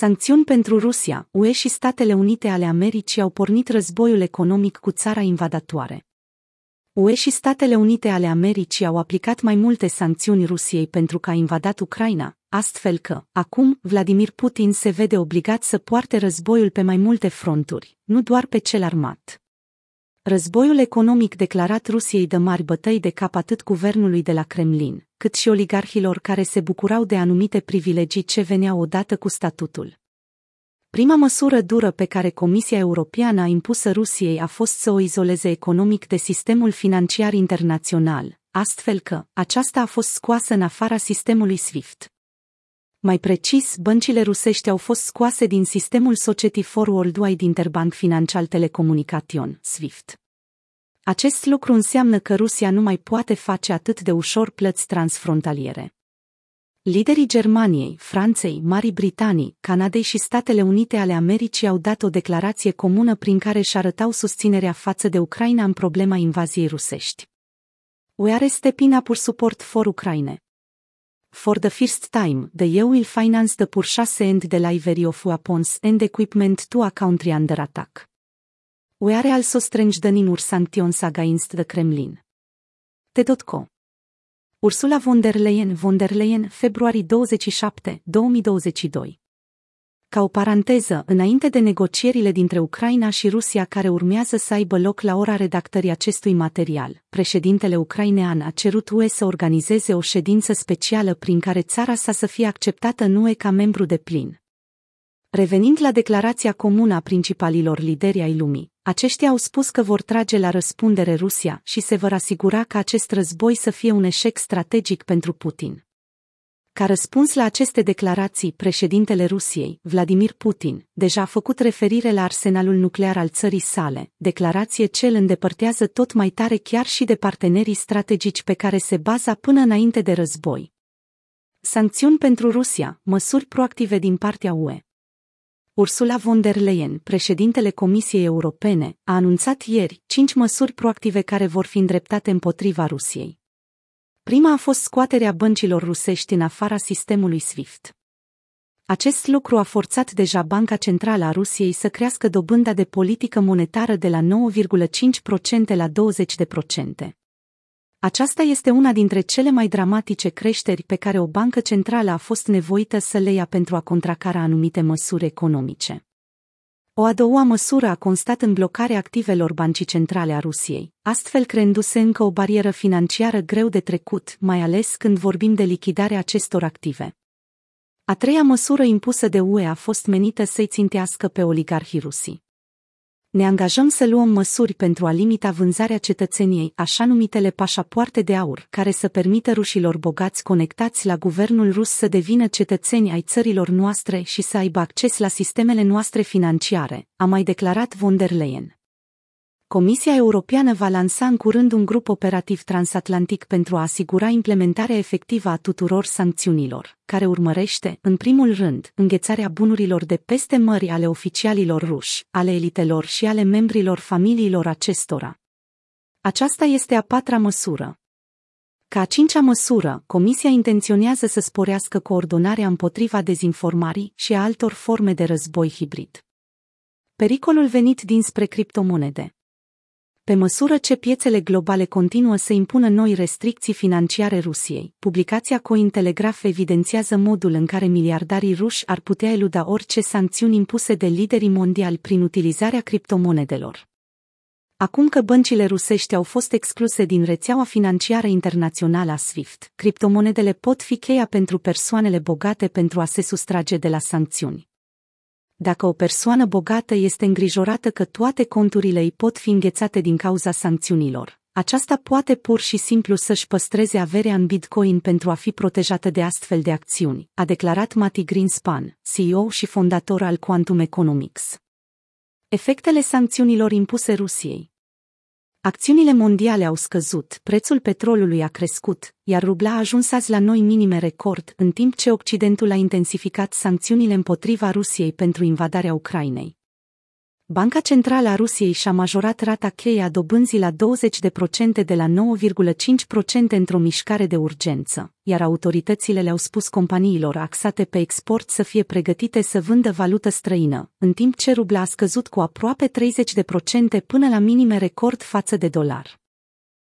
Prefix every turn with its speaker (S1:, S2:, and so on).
S1: Sancțiuni pentru Rusia, UE și Statele Unite ale Americii au pornit războiul economic cu țara invadatoare. UE și Statele Unite ale Americii au aplicat mai multe sancțiuni Rusiei pentru că a invadat Ucraina, astfel că, acum, Vladimir Putin se vede obligat să poarte războiul pe mai multe fronturi, nu doar pe cel armat. Războiul economic declarat Rusiei dă mari bătăi de cap atât guvernului de la Kremlin, cât și oligarhilor care se bucurau de anumite privilegii ce veneau odată cu statutul. Prima măsură dură pe care Comisia Europeană a impusă Rusiei a fost să o izoleze economic de sistemul financiar internațional, astfel că aceasta a fost scoasă în afara sistemului SWIFT. Mai precis, băncile rusești au fost scoase din sistemul Society for Worldwide Interbank Financial Telecomunication, SWIFT. Acest lucru înseamnă că Rusia nu mai poate face atât de ușor plăți transfrontaliere. Liderii Germaniei, Franței, Marii Britanii, Canadei și Statele Unite ale Americii au dat o declarație comună prin care își arătau susținerea față de Ucraina în problema invaziei rusești. We are stepping up support for Ukraine. For the first time, the EU will finance the purchase and delivery of weapons and equipment to a country under attack. We are also strengthening our sanctions against the Kremlin. T.co Ursula von der Leyen von der Leyen, februarie 27, 2022 ca o paranteză, înainte de negocierile dintre Ucraina și Rusia care urmează să aibă loc la ora redactării acestui material, președintele ucrainean a cerut UE să organizeze o ședință specială prin care țara sa să fie acceptată în UE ca membru de plin. Revenind la declarația comună a principalilor lideri ai lumii, aceștia au spus că vor trage la răspundere Rusia și se vor asigura că acest război să fie un eșec strategic pentru Putin. Ca răspuns la aceste declarații, președintele Rusiei, Vladimir Putin, deja a făcut referire la arsenalul nuclear al țării sale, declarație ce îl îndepărtează tot mai tare chiar și de partenerii strategici pe care se baza până înainte de război. Sancțiuni pentru Rusia, măsuri proactive din partea UE. Ursula von der Leyen, președintele Comisiei Europene, a anunțat ieri cinci măsuri proactive care vor fi îndreptate împotriva Rusiei. Prima a fost scoaterea băncilor rusești în afara sistemului SWIFT. Acest lucru a forțat deja Banca Centrală a Rusiei să crească dobânda de politică monetară de la 9,5% la 20%. Aceasta este una dintre cele mai dramatice creșteri pe care o bancă centrală a fost nevoită să le ia pentru a contracara anumite măsuri economice. O a doua măsură a constat în blocarea activelor bancii centrale a Rusiei, astfel creându-se încă o barieră financiară greu de trecut, mai ales când vorbim de lichidarea acestor active. A treia măsură impusă de UE a fost menită să-i țintească pe oligarhii rusii ne angajăm să luăm măsuri pentru a limita vânzarea cetățeniei, așa numitele pașapoarte de aur, care să permită rușilor bogați conectați la guvernul rus să devină cetățeni ai țărilor noastre și să aibă acces la sistemele noastre financiare, a mai declarat von der Leyen. Comisia Europeană va lansa în curând un grup operativ transatlantic pentru a asigura implementarea efectivă a tuturor sancțiunilor, care urmărește, în primul rând, înghețarea bunurilor de peste mări ale oficialilor ruși, ale elitelor și ale membrilor familiilor acestora. Aceasta este a patra măsură. Ca a cincea măsură, Comisia intenționează să sporească coordonarea împotriva dezinformării și a altor forme de război hibrid. Pericolul venit dinspre criptomonede pe măsură ce piețele globale continuă să impună noi restricții financiare Rusiei, publicația Cointelegraph evidențiază modul în care miliardarii ruși ar putea eluda orice sancțiuni impuse de liderii mondiali prin utilizarea criptomonedelor. Acum că băncile rusești au fost excluse din rețeaua financiară internațională a SWIFT, criptomonedele pot fi cheia pentru persoanele bogate pentru a se sustrage de la sancțiuni. Dacă o persoană bogată este îngrijorată că toate conturile îi pot fi înghețate din cauza sancțiunilor, aceasta poate pur și simplu să-și păstreze averea în Bitcoin pentru a fi protejată de astfel de acțiuni, a declarat Mati Greenspan, CEO și fondator al Quantum Economics. Efectele sancțiunilor impuse Rusiei Acțiunile mondiale au scăzut, prețul petrolului a crescut, iar rubla a ajuns azi la noi minime record, în timp ce Occidentul a intensificat sancțiunile împotriva Rusiei pentru invadarea Ucrainei. Banca Centrală a Rusiei și-a majorat rata cheie a dobânzii la 20% de la 9,5% într-o mișcare de urgență, iar autoritățile le-au spus companiilor axate pe export să fie pregătite să vândă valută străină, în timp ce rubla a scăzut cu aproape 30% până la minime record față de dolar.